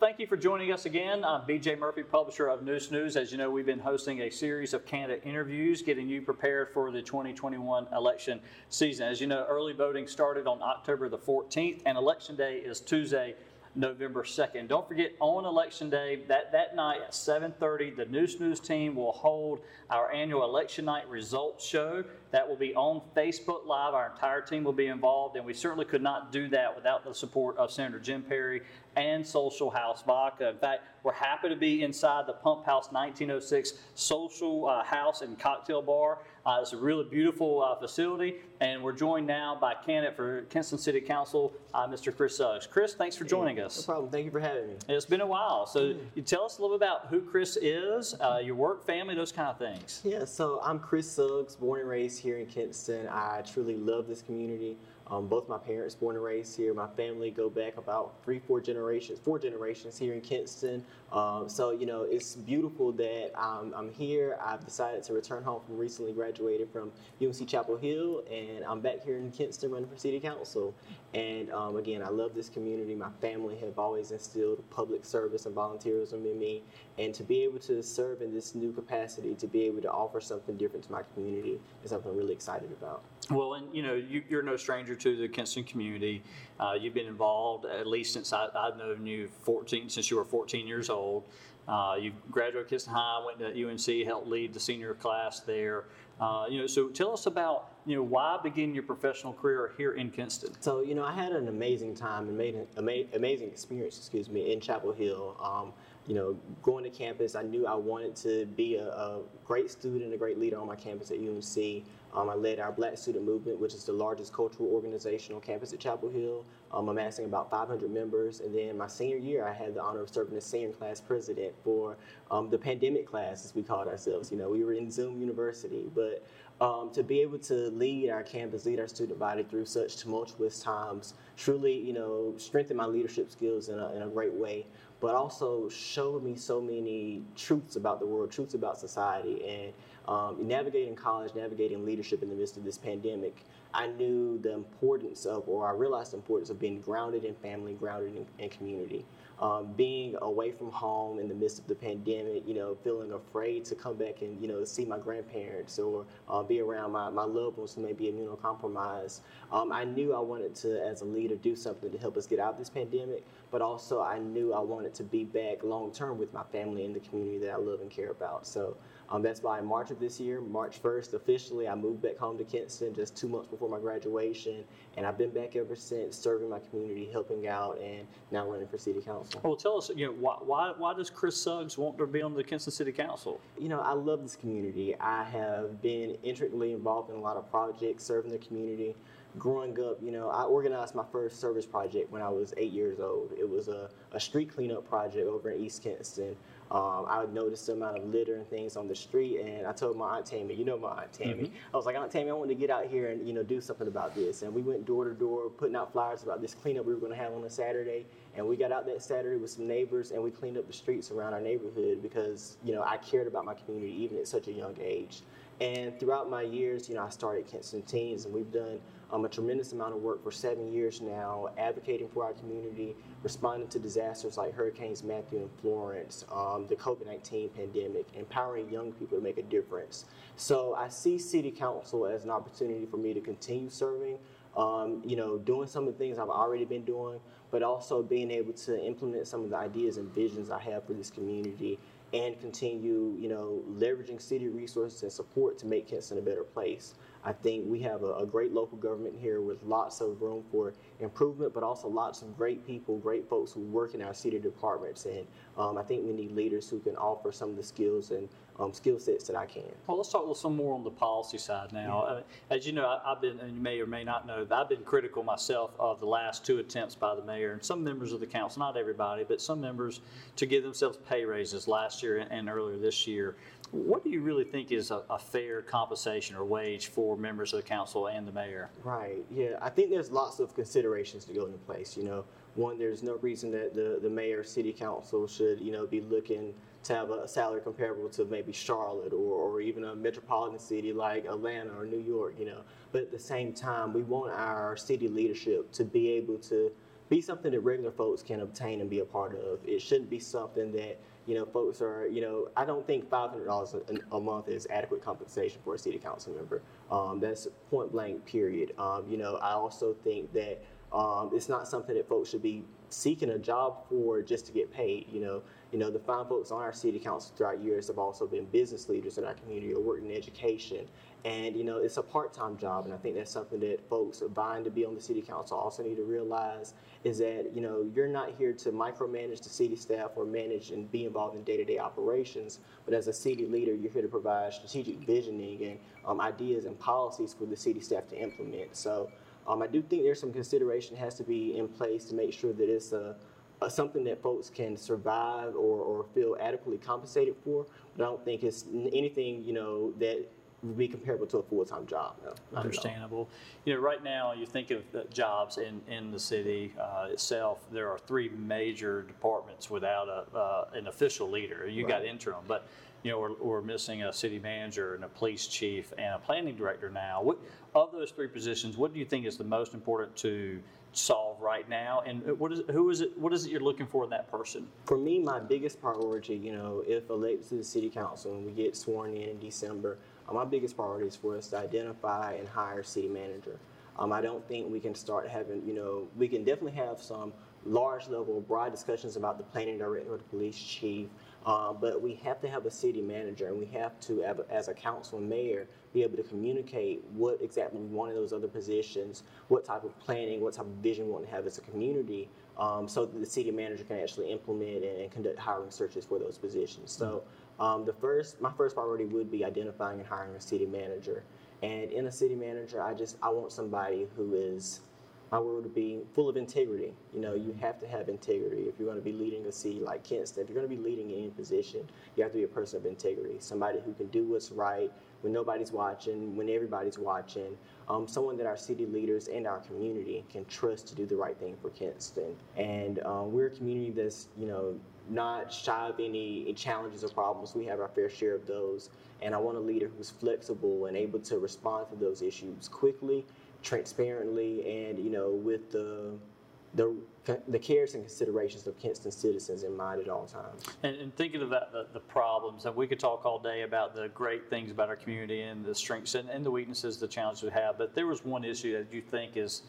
thank you for joining us again. I'm BJ Murphy, publisher of Neuse News. As you know, we've been hosting a series of candidate interviews, getting you prepared for the 2021 election season. As you know, early voting started on October the 14th, and Election Day is Tuesday, November 2nd. Don't forget, on Election Day, that, that night at 7.30, the Neuse News team will hold our annual Election Night Results Show. That will be on Facebook Live. Our entire team will be involved, and we certainly could not do that without the support of Senator Jim Perry and Social House Vodka. In fact, we're happy to be inside the Pump House 1906 Social uh, House and Cocktail Bar. Uh, it's a really beautiful uh, facility, and we're joined now by candidate for Kinston City Council, uh, Mr. Chris Suggs. Chris, thanks for joining No us. problem. Thank you for having me. It's been a while, so you tell us a little bit about who Chris is, uh, your work, family, those kind of things. Yeah, so I'm Chris Suggs, born and raised here in Kinston. I truly love this community. Um, both my parents born and raised here. My family go back about three, four generations, four generations here in Kinston. Um, so you know, it's beautiful that I'm, I'm here. I've decided to return home from recently graduated from UNC Chapel Hill, and I'm back here in Kinston running for City Council. And um, again, I love this community. My family have always instilled public service and volunteerism in me, and to be able to serve in this new capacity, to be able to offer something different to my community, is something I'm really excited about. Well, and you know, you, you're no stranger to the Kinston community. Uh, you've been involved at least since I, I've known you 14, since you were 14 years old. Uh, you graduated Kinston High, went to UNC, helped lead the senior class there. Uh, you know, so tell us about you know why begin your professional career here in Kinston. So, you know, I had an amazing time and made an ama- amazing experience, excuse me, in Chapel Hill. Um, you know, going to campus, I knew I wanted to be a, a great student, and a great leader on my campus at UNC. Um, I led our Black Student Movement, which is the largest cultural organization on campus at Chapel Hill, um, amassing about 500 members. And then my senior year, I had the honor of serving as senior class president for um, the pandemic class, as we called ourselves. You know, we were in Zoom University, but um, to be able to lead our campus, lead our student body through such tumultuous times, truly, you know, strengthen my leadership skills in a, in a great way, but also showed me so many truths about the world, truths about society, and um, navigating college, navigating leadership in the midst of this pandemic. I knew the importance of, or I realized the importance of being grounded in family, grounded in, in community. Um, being away from home in the midst of the pandemic, you know, feeling afraid to come back and, you know, see my grandparents or uh, be around my, my loved ones who may be immunocompromised. Um, I knew I wanted to, as a leader, do something to help us get out of this pandemic, but also I knew I wanted to be back long term with my family and the community that I love and care about. So um, that's why in March of this year, March 1st, officially, I moved back home to Kinston just two months before my graduation. And I've been back ever since, serving my community, helping out, and now running for city council. Well, tell us, you know, why, why, why does Chris Suggs want to be on the Kinston City Council? You know, I love this community. I have been intricately involved in a lot of projects, serving the community. Growing up, you know, I organized my first service project when I was eight years old. It was a, a street cleanup project over in East Kinston. Um, I noticed the amount of litter and things on the street, and I told my aunt Tammy, you know my aunt Tammy, I was like, Aunt Tammy, I want to get out here and you know do something about this. And we went door to door, putting out flyers about this cleanup we were going to have on a Saturday. And we got out that Saturday with some neighbors, and we cleaned up the streets around our neighborhood because you know I cared about my community even at such a young age. And throughout my years, you know, I started Kinston Teens, and we've done um, a tremendous amount of work for seven years now, advocating for our community, responding to disasters like Hurricanes Matthew and Florence, um, the COVID 19 pandemic, empowering young people to make a difference. So I see City Council as an opportunity for me to continue serving. Um, you know, doing some of the things I've already been doing, but also being able to implement some of the ideas and visions I have for this community and continue, you know, leveraging city resources and support to make Kinston a better place. I think we have a, a, great local government here with lots of room for improvement, but also lots of great people, great folks who work in our city departments. And um, I think we need leaders who can offer some of the skills and um, skill sets that I can. Well, let's talk a little some more on the policy side now. Uh, as you know, I, have been, and you may or may not know, I've been critical myself of the last two attempts by the mayor and some members of the council, not everybody, but some members, to give themselves pay raises last year and earlier this year. What do you really think is a, a, fair compensation or wage for members of the council and the mayor? Right. Yeah, I think there's lots of considerations to go into place. You know, one, there's no reason that the the mayor, city council should you know be looking to have a salary comparable to maybe Charlotte or, or even a metropolitan city like Atlanta or New York. You know, but at the same time, we want our city leadership to be able to be something that regular folks can obtain and be a part of. It shouldn't be something that you know folks are you know I don't think five hundred dollars a month is adequate compensation for a city council member. Um, that's point blank. Period. Um, you know I also think that um, it's not something that folks should be seeking a job for just to get paid. You know, you know the fine folks on our city council throughout years have also been business leaders in our community or worked in education, and you know it's a part-time job. And I think that's something that folks vying to be on the city council also need to realize is that you know you're not here to micromanage the city staff or manage and be involved in day-to-day operations, but as a city leader, you're here to provide strategic visioning and um, ideas and policies for the city staff to implement. So. Um, I do think there's some consideration has to be in place to make sure that it's a, a something that folks can survive or, or feel adequately compensated for. But I don't think it's anything you know that would be comparable to a full-time job. No, Understandable. You know, right now you think of jobs in, in the city uh, itself. There are three major departments without a, uh, an official leader. You right. got interim, but you know, we're, we're missing a city manager and a police chief and a planning director now. What, of those three positions, what do you think is the most important to solve right now? And what is who is it? What is it you're looking for in that person? For me, my biggest priority, you know, if elected to the city council and we get sworn in in December, uh, my biggest priority is for us to identify and hire city manager. Um, I don't think we can start having, you know, we can definitely have some large level, broad discussions about the planning director or the police chief. Uh, but we have to have a city manager, and we have to, as a council and mayor, be able to communicate what exactly we want in those other positions, what type of planning, what type of vision we want to have as a community, um, so that the city manager can actually implement and, conduct hiring searches for those positions. So, um, the first, my first priority would be identifying and hiring a city manager. And in a city manager, I just I want somebody who is my word would be full of integrity. You know, you have to have integrity if you're going to be leading a city like Kinston. If you're going to be leading in any position, you have to be a person of integrity. Somebody who can do what's right when nobody's watching, when everybody's watching. Um, someone that our city leaders and our community can trust to do the right thing for Kinston. And um, we're a community that's, you know, not shy of any challenges or problems. We have our fair share of those. And I want a leader who's flexible and able to respond to those issues quickly transparently and you know with the the the cares and considerations of Kinston citizens in mind at all times. And, and thinking about the, the, problems, and we could talk all day about the great things about our community and the strengths and, and the weaknesses, the challenges we have. But there was one issue that you think is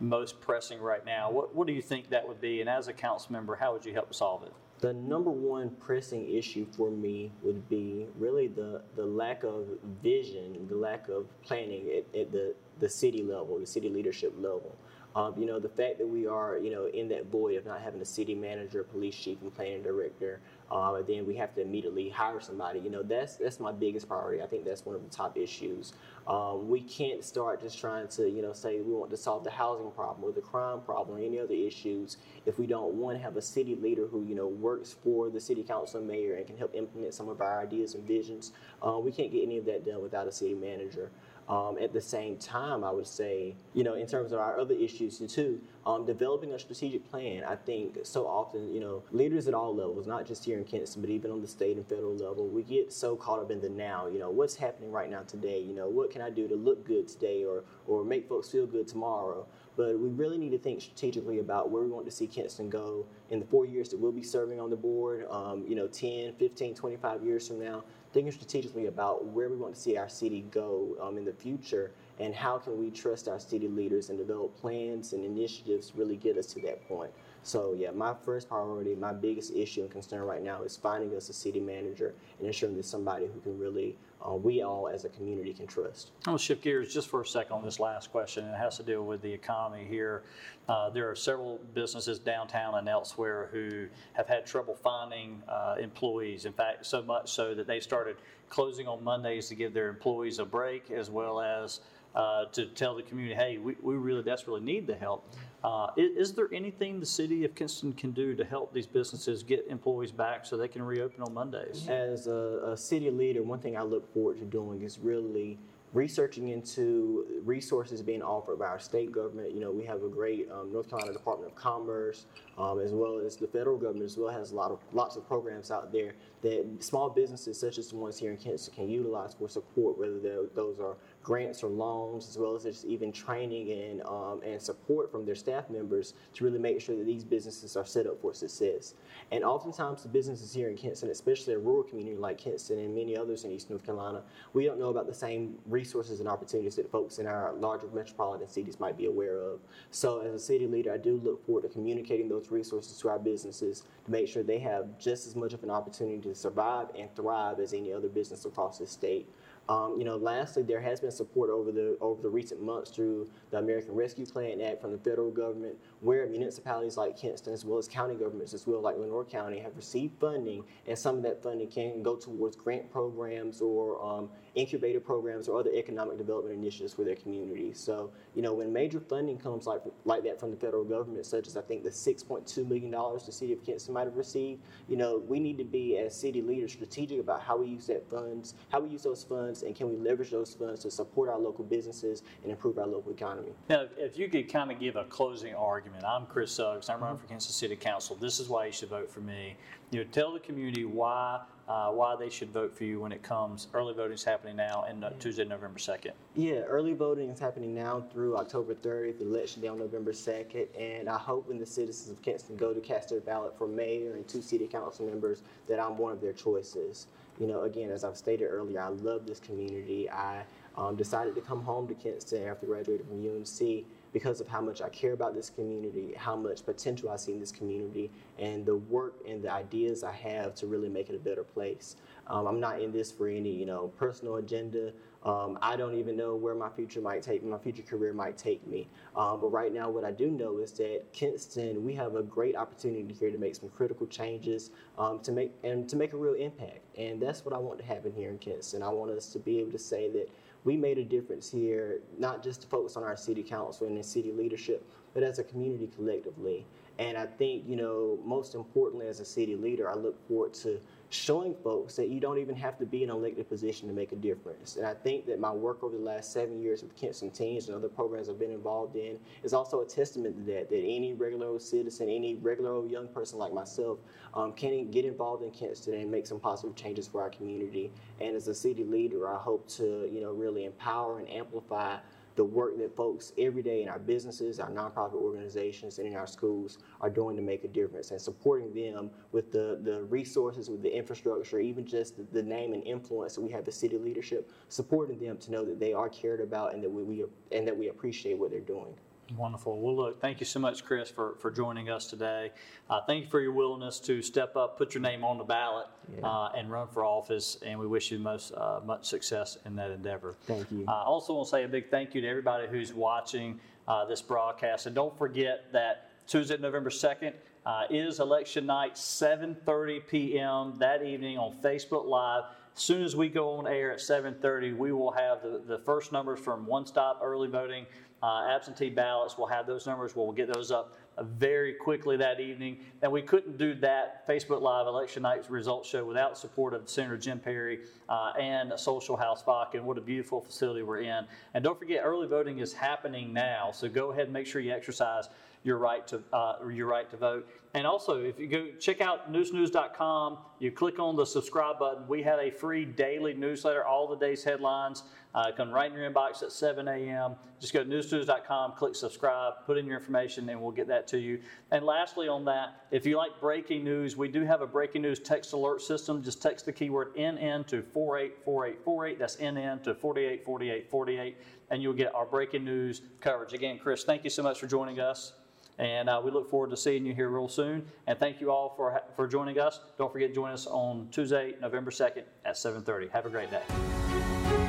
most pressing right now. What, what do you think that would be? And as a council member, how would you help solve it? The number one pressing issue for me would be really the, the lack of vision, the lack of planning at, at the, the city level, the city leadership level. Um, you know, the fact that we are, you know, in that void of not having a city manager, police chief, and planning director, um, and then we have to immediately hire somebody. You know, that's that's my biggest priority. I think that's one of the top issues. Um, we can't start just trying to, you know, say we want to solve the housing problem or the crime problem or any other issues if we don't want to have a city leader who, you know, works for the city council and mayor and can help implement some of our ideas and visions. Uh, we can't get any of that done without a city manager. Um, at the same time, I would say, you know, in terms of our other issues too, um, developing a strategic plan. I think so often, you know, leaders at all levels, not just here in Kinston, but even on the state and federal level, we get so caught up in the now. You know, what's happening right now today? You know, what can I do to look good today or or make folks feel good tomorrow? But we really need to think strategically about where we want to see Kinston go in the four years that we'll be serving on the board, um, you know, 10, 15, 25 years from now thinking strategically about where we want to see our city go um, in the future and how can we trust our city leaders and develop plans and initiatives really get us to that point. So yeah, my first priority, my biggest issue and concern right now is finding us a city manager and ensuring there's somebody who can really, uh, we all as a community can trust. Gonna shift gears just for a second on this last question. It has to do with the economy here. Uh, there are several businesses downtown and elsewhere who have had trouble finding uh, employees. In fact, so much so that they started closing on Mondays to give their employees a break as well as uh, to tell the community, hey, we, we really desperately need the help. Uh, is, is, there anything the city of Kinston can do to help these businesses get employees back so they can reopen on Mondays? As a, a city leader, one thing I look forward to doing is really researching into resources being offered by our state government. You know, we have a great um, North Carolina Department of Commerce, um, as well as the federal government, as well has a lot of lots of programs out there that small businesses such as the ones here in Kinston can utilize for support, whether those are grants or loans, as well as just even training and, um, and support from their staff members to really make sure that these businesses are set up for success. And oftentimes, the businesses here in Kinston, especially a rural community like Kinston and many others in East North Carolina, we don't know about the same resources and opportunities that folks in our larger metropolitan cities might be aware of. So, as a city leader, I do look forward to communicating those resources to our businesses to make sure they have just as much of an opportunity to survive and thrive as any other business across the state. Um, you know, lastly, there has been support over the over the recent months through the American Rescue Plan Act from the federal government, where municipalities like Kinston, as well as county governments as well, like Lenoir County, have received funding, and some of that funding can go towards grant programs or um, incubator programs or other economic development initiatives for their communities. So, you know, when major funding comes like like that from the federal government, such as I think the 6.2 million dollars the city of Kinston might have received, you know, we need to be as city leaders strategic about how we use that funds, how we use those funds, and can we leverage those funds to support our local businesses and improve our local economy. Now, if you could kind of give a closing argument, I'm Chris Suggs, I'm running for Kinston City Council. This is why you should vote for me. You know, tell the community why uh, why they should vote for you when it comes. Early voting is happening now, and uh, Tuesday, November second. Yeah, early voting is happening now through October 30th, election day on November 2nd, and I hope when the citizens of Kinston go to cast their ballot for mayor and two city council members that I'm one of their choices. You know, again, as I've stated earlier, I love this community. I um, decided to come home to Kinston after graduating from UNC because of how much I care about this community, how much potential I see in this community, and the work and the ideas I have to really make it a better place. Um, I'm not in this for any, you know, personal agenda. Um, I don't even know where my future might take my future career might take me. Um, but right now, what I do know is that Kinston, we have a great opportunity here to make some critical changes, um, to make and to make a real impact. And that's what I want to happen here in Kinston. I want us to be able to say that we made a difference here, not just to focus on our city council and the city leadership, but as a community collectively. And I think, you know, most importantly, as a city leader, I look forward to showing folks that you don't even have to be in an elected position to make a difference. And I think that my work over the last seven years with Kinston Teens and other programs I've been involved in is also a testament to that, that any regular old citizen, any regular old young person like myself um, can get involved in Kinston and make some positive changes for our community. And as a city leader, I hope to, you know, really empower and amplify the work that folks every day in our businesses, our nonprofit organizations, and in our schools are doing to make a difference and supporting them with the, the resources, with the infrastructure, even just the, the name and influence that we have the city leadership, supporting them to know that they are cared about and that we, we and that we appreciate what they're doing. Wonderful. Well, look, thank you so much, Chris, for, for joining us today. Uh, thank you for your willingness to step up, put your name on the ballot, Yeah. uh, and run for office. And we wish you most uh, much success in that endeavor. Thank you. I also want to say a big thank you to everybody who's watching uh, this broadcast. And don't forget that Tuesday, November 2nd, uh, is election night, 7:30 p.m. that evening on Facebook Live. As soon as we go on air at 7:30, we will have the, the first numbers from One Stop Early Voting, uh, absentee ballots. We'll have those numbers. We'll get those up uh, very quickly that evening. And we couldn't do that Facebook Live election night results show without support of Senator Jim Perry uh, and Social House Fock. And what a beautiful facility we're in. And don't forget, early voting is happening now. So go ahead and make sure you exercise your right to uh, your right to vote. And also, if you go check out neusenews.com, you click on the subscribe button. We have a free daily newsletter, all the day's headlines. Uh, come right in your inbox at 7 a.m. Just go to neusenews.com, click subscribe, put in your information, and we'll get that to you. And lastly, on that, if you like breaking news, we do have a breaking news text alert system. Just text the keyword NN to 484848. That's NN to 484848, and you'll get our breaking news coverage. Again, Chris, thank you so much for joining us. And uh, we look forward to seeing you here real soon. And thank you all for, for joining us. Don't forget to join us on Tuesday, November 2nd at 7.30. Have a great day.